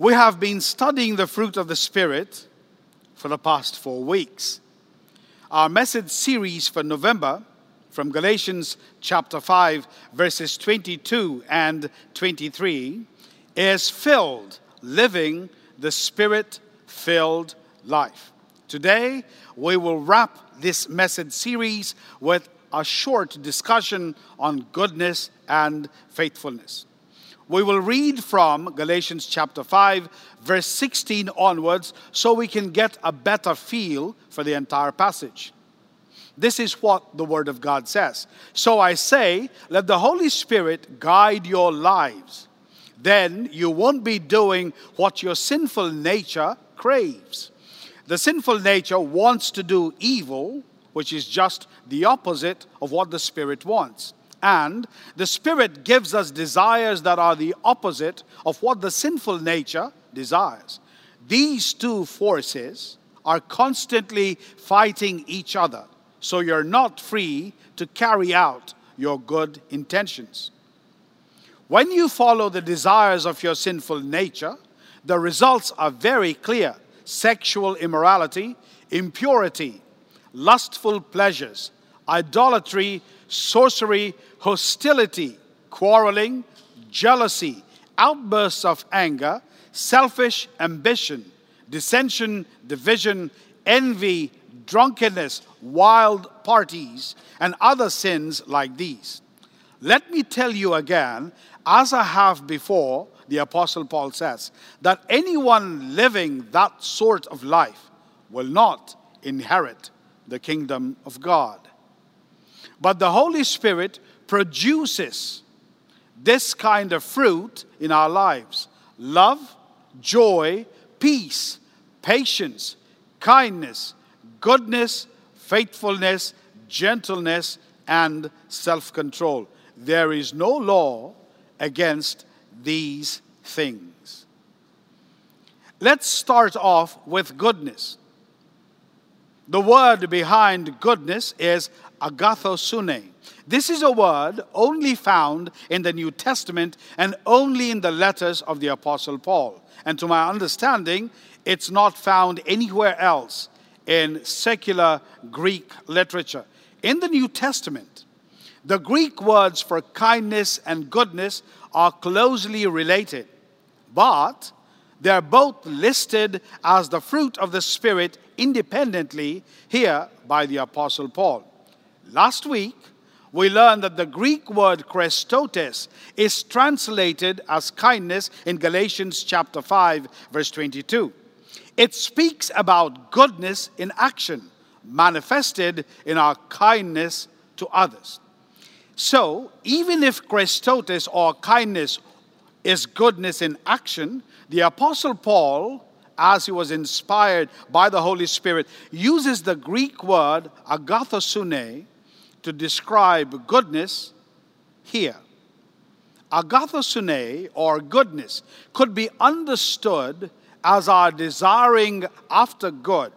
We have been studying the fruit of the Spirit for the past four weeks. Our message series for November from Galatians chapter 5, verses 22 and 23 is filled, living the Spirit filled life. Today, we will wrap this message series with a short discussion on goodness and faithfulness. We will read from Galatians chapter 5, verse 16 onwards, so we can get a better feel for the entire passage. This is what the Word of God says. So I say, let the Holy Spirit guide your lives. Then you won't be doing what your sinful nature craves. The sinful nature wants to do evil, which is just the opposite of what the Spirit wants. And the Spirit gives us desires that are the opposite of what the sinful nature desires. These two forces are constantly fighting each other, so you're not free to carry out your good intentions. When you follow the desires of your sinful nature, the results are very clear sexual immorality, impurity, lustful pleasures, idolatry, sorcery, hostility, quarreling, jealousy, outbursts of anger, selfish ambition, dissension, division, envy, drunkenness, wild parties, and other sins like these. Let me tell you again, as I have before, the Apostle Paul says, that anyone living that sort of life will not inherit the kingdom of God. But the Holy Spirit produces this kind of fruit in our lives love, joy, peace, patience, kindness, goodness, faithfulness, gentleness, and self control. There is no law against these things. Let's start off with goodness. The word behind goodness is agathosune. This is a word only found in the New Testament and only in the letters of the Apostle Paul. And to my understanding, it's not found anywhere else in secular Greek literature. In the New Testament, the Greek words for kindness and goodness are closely related, but they're both listed as the fruit of the Spirit independently here by the Apostle Paul. Last week, we learn that the Greek word Christotes is translated as kindness in Galatians chapter 5, verse 22. It speaks about goodness in action, manifested in our kindness to others. So, even if Christotes or kindness is goodness in action, the Apostle Paul, as he was inspired by the Holy Spirit, uses the Greek word agathosune to describe goodness here. Agathosune, or goodness, could be understood as our desiring after good.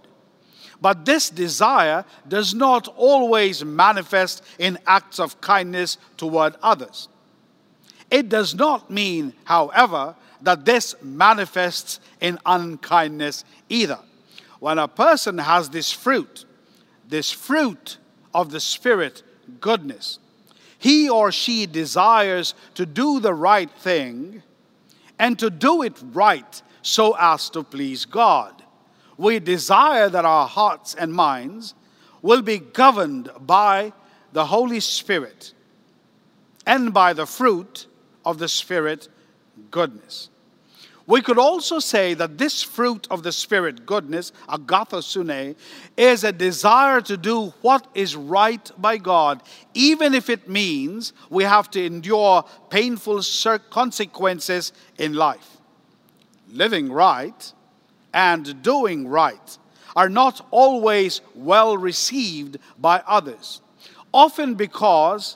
But this desire does not always manifest in acts of kindness toward others. It does not mean, however, that this manifests in unkindness either. When a person has this fruit, this fruit of the Spirit goodness. He or she desires to do the right thing and to do it right so as to please God. We desire that our hearts and minds will be governed by the Holy Spirit and by the fruit of the Spirit goodness. We could also say that this fruit of the Spirit, goodness, agathosune, is a desire to do what is right by God, even if it means we have to endure painful consequences in life. Living right and doing right are not always well received by others, often because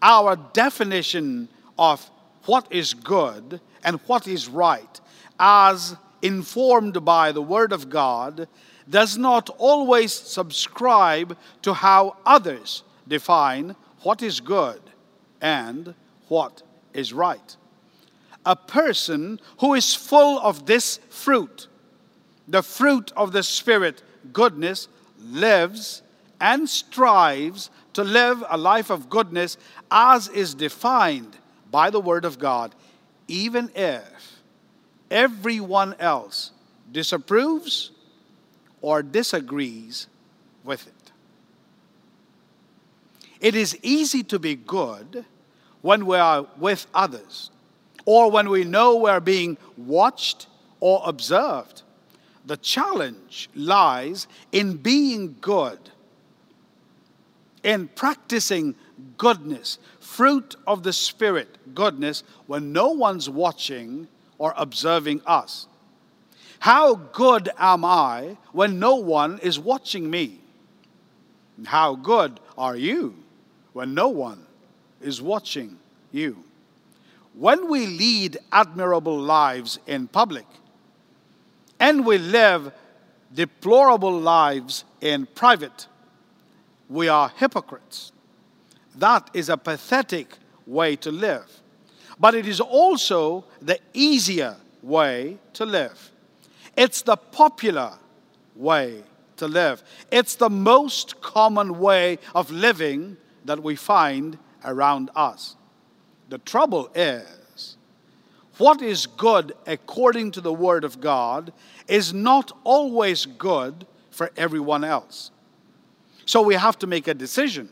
our definition of what is good and what is right, as informed by the Word of God, does not always subscribe to how others define what is good and what is right. a person who is full of this fruit, the fruit of the Spirit, goodness, lives and strives to live a life of goodness as is defined by the Word of God, even if everyone else disapproves or disagrees with it. It is easy to be good when we are with others or when we know we're being watched or observed. The challenge lies in being good, in practicing goodness, fruit of the Spirit, goodness, when no one's watching or observing us. How good am I when no one is watching me? How good are you when no one is watching you? When we lead admirable lives in public and we live deplorable lives in private, we are hypocrites. That is a pathetic way to live. But it is also the easier way to live. It's the popular way to live. It's the most common way of living that we find around us. The trouble is, what is good according to the Word of God is not always good for everyone else. So we have to make a decision.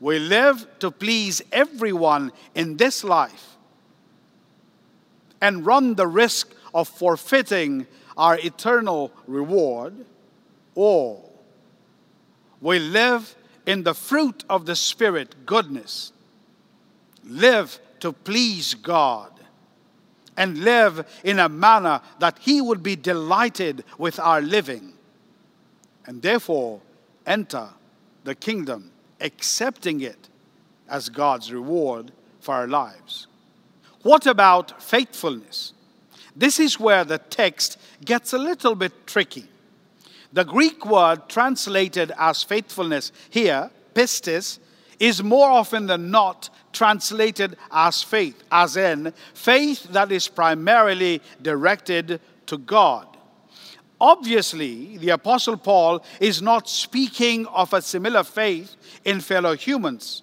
We live to please everyone in this life and run the risk of forfeiting our eternal reward, or we live in the fruit of the Spirit, goodness, live to please God, and live in a manner that He would be delighted with our living, and therefore enter the kingdom accepting it as God's reward for our lives. What about faithfulness? This is where the text gets a little bit tricky. The Greek word translated as faithfulness here, pistis, is more often than not translated as faith, as in faith that is primarily directed to God. Obviously, the Apostle Paul is not speaking of a similar faith in fellow humans.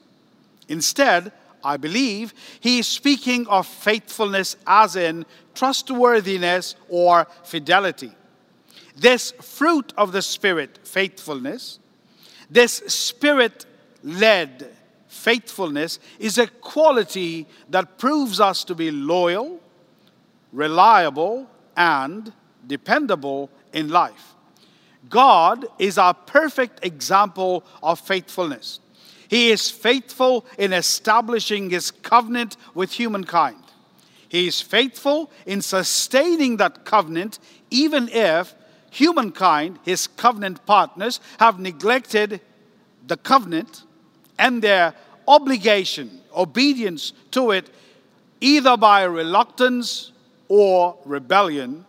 Instead, I believe he is speaking of faithfulness as in trustworthiness or fidelity. This fruit of the Spirit, faithfulness, this spirit led faithfulness is a quality that proves us to be loyal, reliable, and dependable in life. God is our perfect example of faithfulness. He is faithful in establishing his covenant with humankind. He is faithful in sustaining that covenant, even if humankind, his covenant partners, have neglected the covenant and their obligation, obedience to it, either by reluctance or rebellion,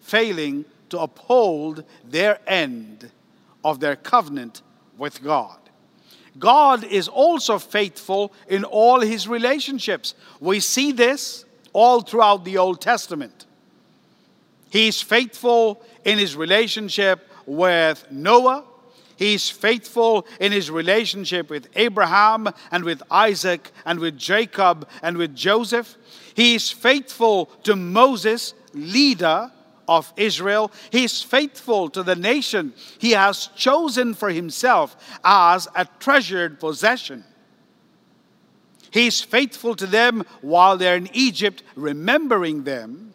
failing to uphold their end of their covenant with God. God is also faithful in all his relationships. We see this all throughout the Old Testament. He's faithful in his relationship with Noah. He's faithful in his relationship with Abraham and with Isaac and with Jacob and with Joseph. He's faithful to Moses, leader of Israel. He is faithful to the nation he has chosen for himself as a treasured possession. He is faithful to them while they're in Egypt, remembering them.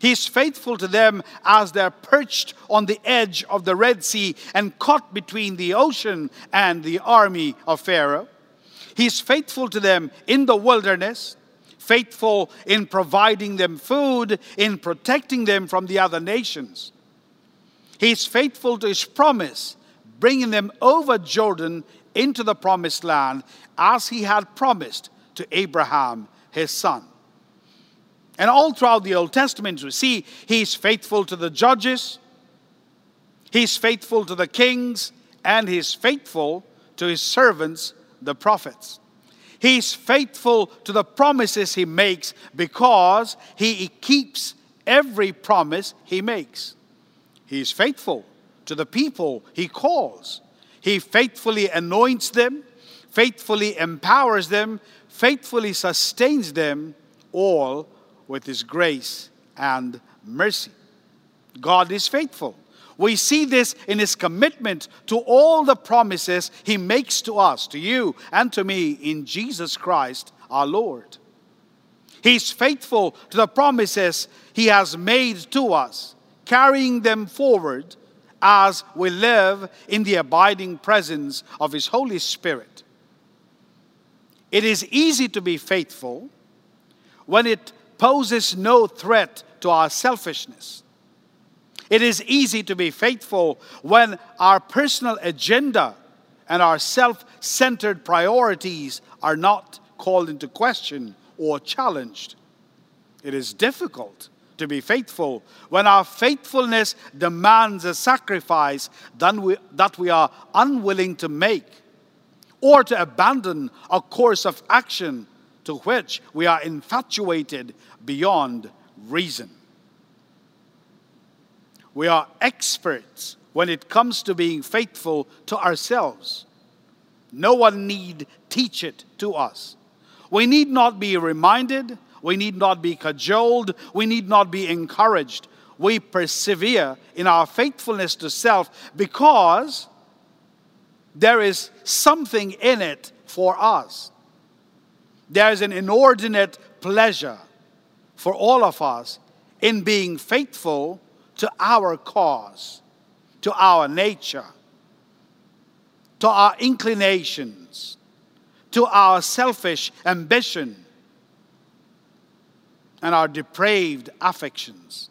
He is faithful to them as they're perched on the edge of the Red Sea and caught between the ocean and the army of Pharaoh. He is faithful to them in the wilderness faithful in providing them food, in protecting them from the other nations. He's faithful to his promise, bringing them over Jordan into the promised land as he had promised to Abraham, his son. And all throughout the Old Testament, we see he's faithful to the judges, he's faithful to the kings, and he's faithful to his servants, the prophets. He's faithful to the promises he makes because he keeps every promise he makes. He is faithful to the people he calls. He faithfully anoints them, faithfully empowers them, faithfully sustains them, all with his grace and mercy. God is faithful. We see this in his commitment to all the promises he makes to us, to you, and to me in Jesus Christ our Lord. He's faithful to the promises he has made to us, carrying them forward as we live in the abiding presence of his Holy Spirit. It is easy to be faithful when it poses no threat to our selfishness it is easy to be faithful when our personal agenda and our self centered priorities are not called into question or challenged. It is difficult to be faithful when our faithfulness demands a sacrifice that we are unwilling to make or to abandon a course of action to which we are infatuated beyond reason. We are experts when it comes to being faithful to ourselves. No one need teach it to us. We need not be reminded, we need not be cajoled, we need not be encouraged. We persevere in our faithfulness to self because there is something in it for us. There is an inordinate pleasure for all of us in being faithful to our cause, to our nature, to our inclinations, to our selfish ambition, and our depraved affections.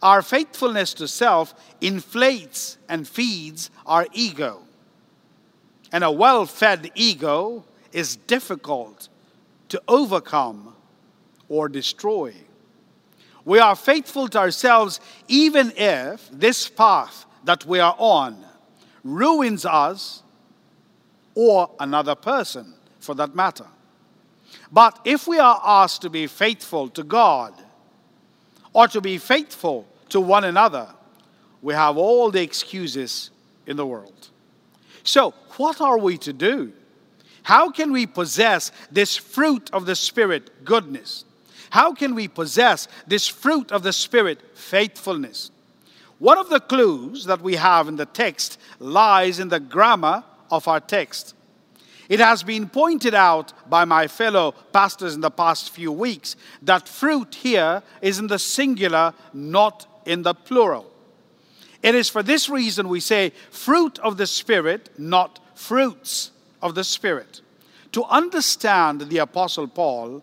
Our faithfulness to self inflates and feeds our ego. And a well fed ego is difficult to overcome or destroy. We are faithful to ourselves even if this path that we are on ruins us or another person for that matter. But if we are asked to be faithful to God or to be faithful to one another, we have all the excuses in the world. So, what are we to do? How can we possess this fruit of the Spirit, goodness? How can we possess this fruit of the Spirit, faithfulness? One of the clues that we have in the text lies in the grammar of our text. It has been pointed out by my fellow pastors in the past few weeks that fruit here is in the singular, not in the plural. It is for this reason we say fruit of the Spirit, not fruits of the Spirit. To understand the Apostle Paul,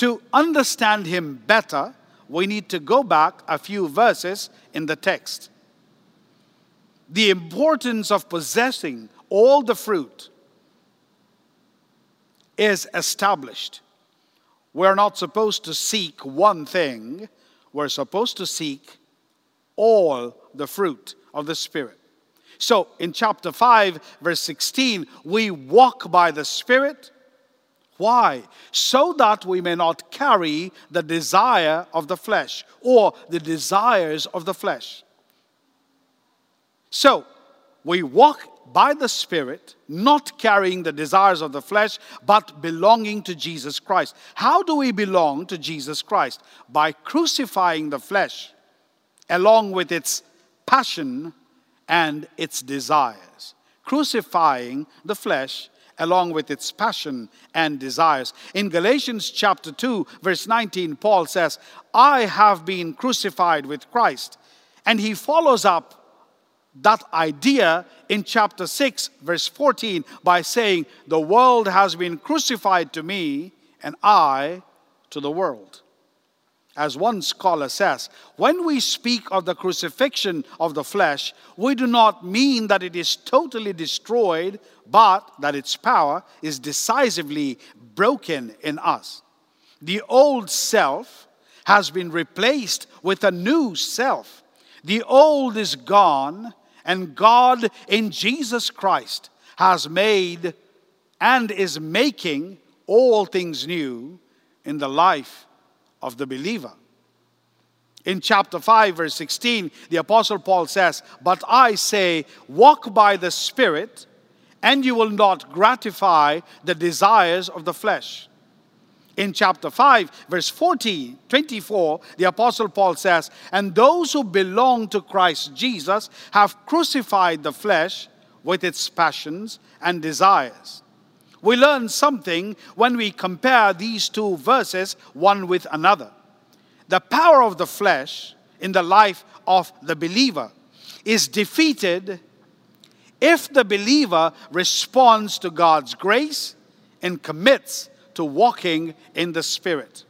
to understand him better, we need to go back a few verses in the text. The importance of possessing all the fruit is established. We're not supposed to seek one thing, we're supposed to seek all the fruit of the Spirit. So in chapter 5, verse 16, we walk by the Spirit why? So that we may not carry the desire of the flesh or the desires of the flesh. So, we walk by the Spirit, not carrying the desires of the flesh, but belonging to Jesus Christ. How do we belong to Jesus Christ? By crucifying the flesh along with its passion and its desires. Crucifying the flesh along with its passion and desires. In Galatians chapter 2, verse 19, Paul says, I have been crucified with Christ. And he follows up that idea in chapter 6, verse 14, by saying, The world has been crucified to me, and I to the world as one scholar says, when we speak of the crucifixion of the flesh, we do not mean that it is totally destroyed, but that its power is decisively broken in us. The old self has been replaced with a new self. The old is gone, and God in Jesus Christ has made and is making all things new in the life of the believer. In chapter 5, verse 16, the Apostle Paul says, But I say, walk by the Spirit, and you will not gratify the desires of the flesh. In chapter 5, verse 40, 24, the Apostle Paul says, And those who belong to Christ Jesus have crucified the flesh with its passions and desires. We learn something when we compare these two verses one with another. The power of the flesh in the life of the believer is defeated if the believer responds to God's grace and commits to walking in the Spirit.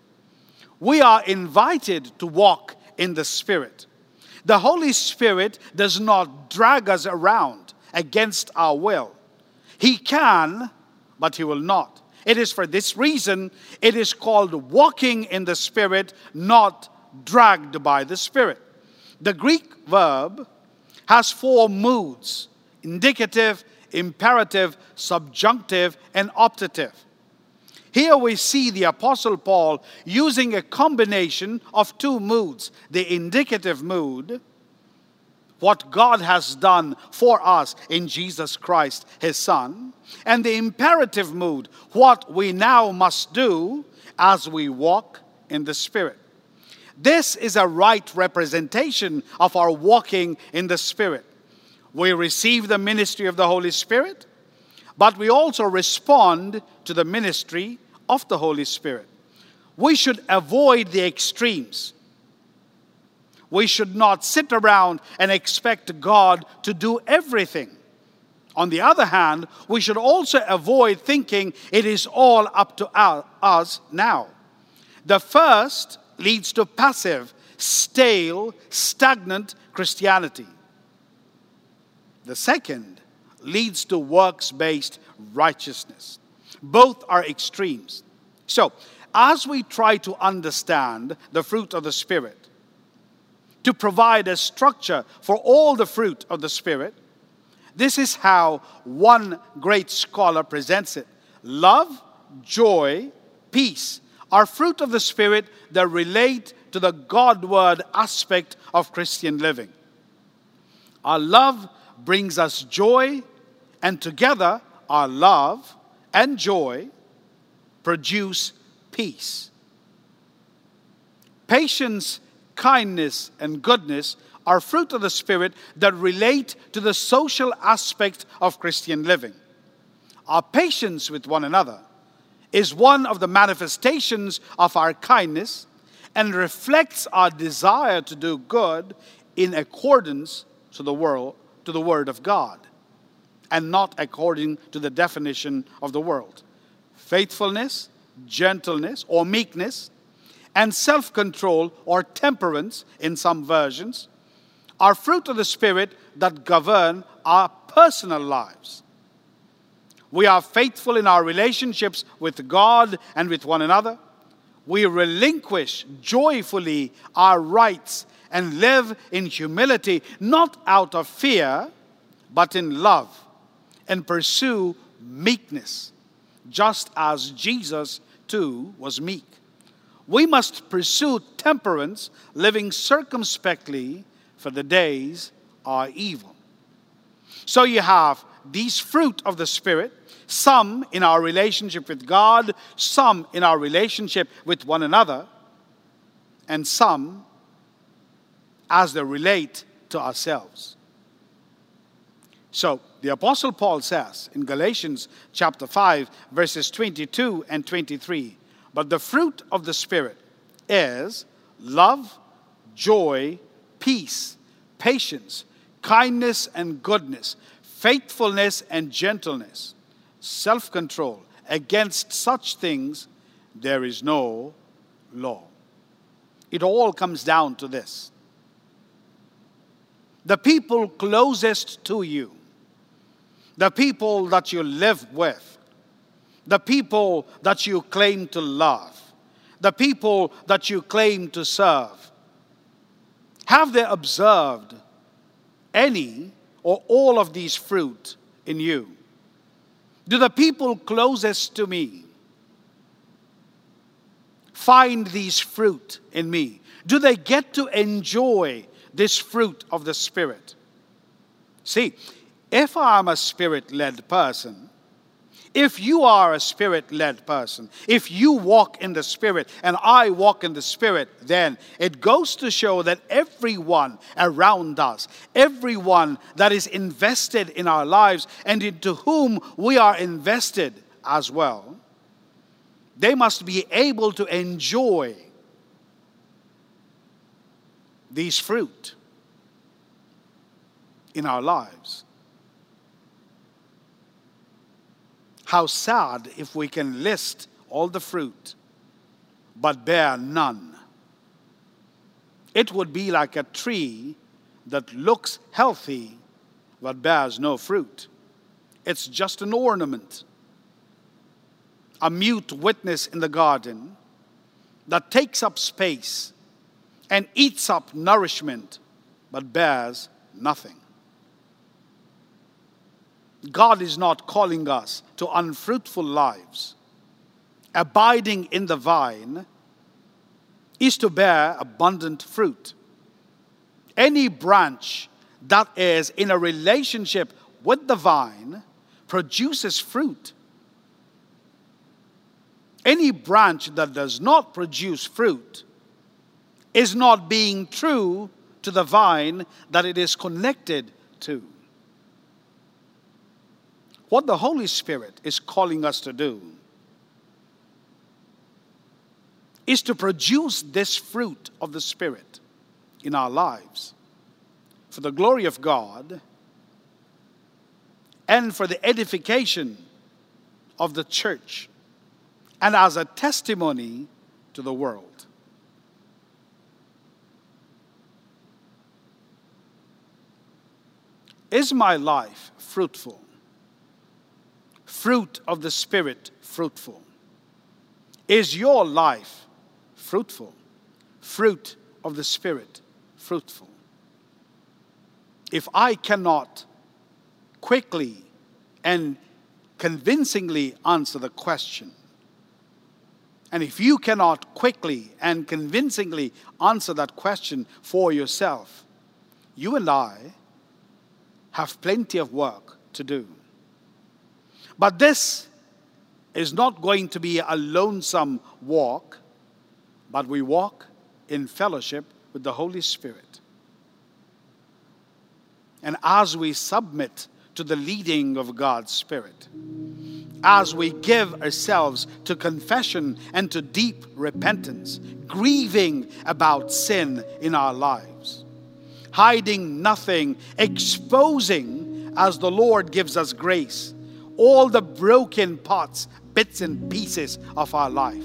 We are invited to walk in the Spirit. The Holy Spirit does not drag us around against our will. He can, but He will not. It is for this reason it is called walking in the Spirit, not dragged by the Spirit. The Greek verb has four moods indicative, imperative, subjunctive, and optative. Here we see the Apostle Paul using a combination of two moods the indicative mood, what God has done for us in Jesus Christ, his Son, and the imperative mood, what we now must do as we walk in the Spirit. This is a right representation of our walking in the Spirit. We receive the ministry of the Holy Spirit, but we also respond to the ministry of the Holy Spirit. We should avoid the extremes. We should not sit around and expect God to do everything. On the other hand, we should also avoid thinking it is all up to us now. The first leads to passive, stale, stagnant Christianity. The second leads to works based righteousness. Both are extremes. So, as we try to understand the fruit of the Spirit, to provide a structure for all the fruit of the Spirit, this is how one great scholar presents it love, joy, peace are fruit of the Spirit that relate to the Godward aspect of Christian living. Our love brings us joy, and together our love and joy produce peace. Patience, kindness, and goodness are fruit of the Spirit that relate to the social aspect of Christian living. Our patience with one another is one of the manifestations of our kindness and reflects our desire to do good in accordance to the world to the word of God and not according to the definition of the world. Faithfulness, gentleness or meekness, and self control or temperance in some versions are fruit of the Spirit that govern our personal lives. We are faithful in our relationships with God and with one another. We relinquish joyfully our rights and live in humility, not out of fear, but in love, and pursue meekness, just as Jesus too was meek. We must pursue temperance, living circumspectly, for the days are evil. So you have these fruit of the Spirit, some in our relationship with God, some in our relationship with one another, and some as they relate to ourselves. So, the Apostle Paul says in Galatians chapter 5, verses 22 and 23 But the fruit of the Spirit is love, joy, peace, patience, kindness, and goodness, faithfulness, and gentleness, self control. Against such things there is no law. It all comes down to this the people closest to you, the people that you live with, the people that you claim to love, the people that you claim to serve, have they observed any or all of these fruit in you? Do the people closest to me find these fruit in me? Do they get to enjoy this fruit of the Spirit? See, if I'm a spirit led person, if you are a spirit led person, if you walk in the Spirit and I walk in the Spirit, then it goes to show that everyone around us, everyone that is invested in our lives and into whom we are invested as well, they must be able to enjoy these fruit in our lives. How sad if we can list all the fruit but bear none. It would be like a tree that looks healthy but bears no fruit. It's just an ornament, a mute witness in the garden that takes up space and eats up nourishment but bears nothing. God is not calling us to unfruitful lives. Abiding in the vine is to bear abundant fruit. Any branch that is in a relationship with the vine produces fruit. Any branch that does not produce fruit is not being true to the vine that it is connected to. What the Holy Spirit is calling us to do is to produce this fruit of the Spirit in our lives for the glory of God and for the edification of the church and as a testimony to the world. Is my life fruitful? Fruit of the Spirit fruitful? Is your life fruitful? Fruit of the Spirit fruitful? If I cannot quickly and convincingly answer the question, and if you cannot quickly and convincingly answer that question for yourself, you and I have plenty of work to do. But this is not going to be a lonesome walk, but we walk in fellowship with the Holy Spirit. And as we submit to the leading of God's Spirit, as we give ourselves to confession and to deep repentance, grieving about sin in our lives, hiding nothing, exposing as the Lord gives us grace all the broken parts, bits and pieces of our life,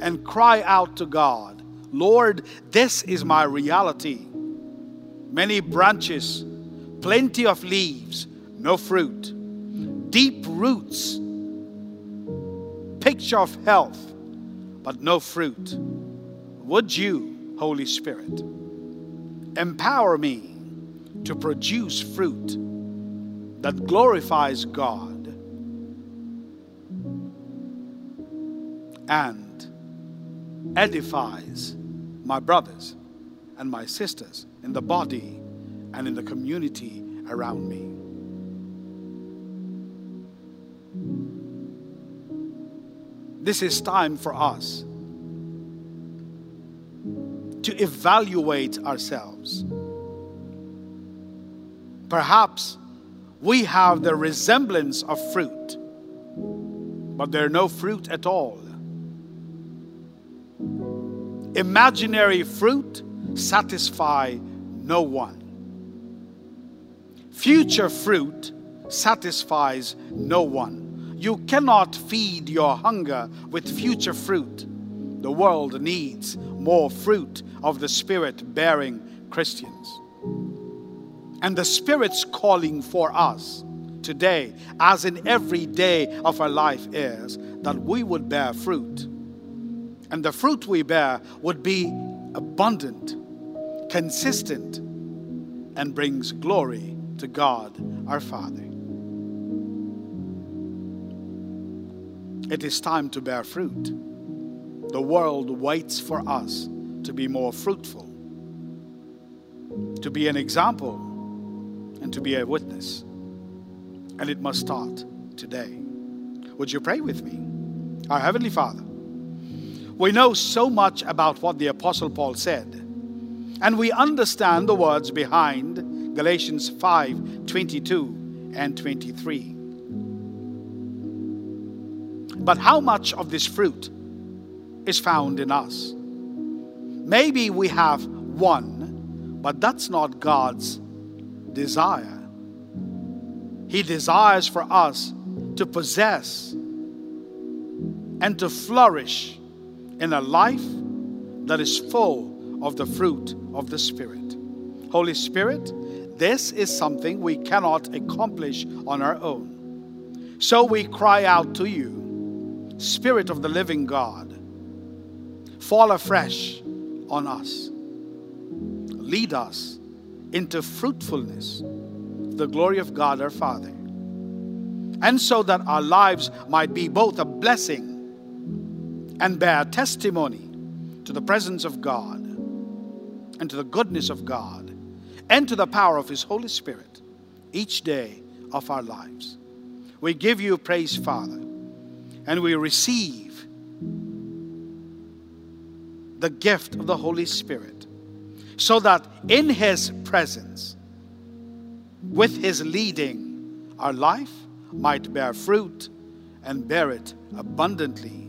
and cry out to God, Lord, this is my reality. Many branches, plenty of leaves, no fruit, deep roots, picture of health, but no fruit. Would you, Holy Spirit, empower me to produce fruit that glorifies God? And edifies my brothers and my sisters in the body and in the community around me. This is time for us to evaluate ourselves. Perhaps we have the resemblance of fruit, but there are no fruit at all Imaginary fruit satisfy no one. Future fruit satisfies no one. You cannot feed your hunger with future fruit. The world needs more fruit of the Spirit bearing Christians. And the Spirit's calling for us today, as in every day of our life, is that we would bear fruit and the fruit we bear would be abundant, consistent, and brings glory to God our Father. it is time to bear fruit. The world waits for us to be more fruitful, to be an example, and to be a witness. And it must start today. Would you pray with me? Our Heavenly Father, we know so much about what the Apostle Paul said, and we understand the words behind Galatians 5 22 and 23. But how much of this fruit is found in us? Maybe we have one, but that's not God's desire. He desires for us to possess and to flourish in a life that is full of the fruit of the Spirit. Holy Spirit, this is something we cannot accomplish on our own. So we cry out to you Spirit of the living God, fall afresh on us. Lead us into fruitfulness, the glory of God our Father. And so that our lives might be both a blessing and bear testimony to the presence of God and to the goodness of God and to the power of His Holy Spirit each day of our lives. We give you praise, Father and we receive the gift of the Holy Spirit so that in His presence, with His leading, our life might bear fruit and bear it abundantly.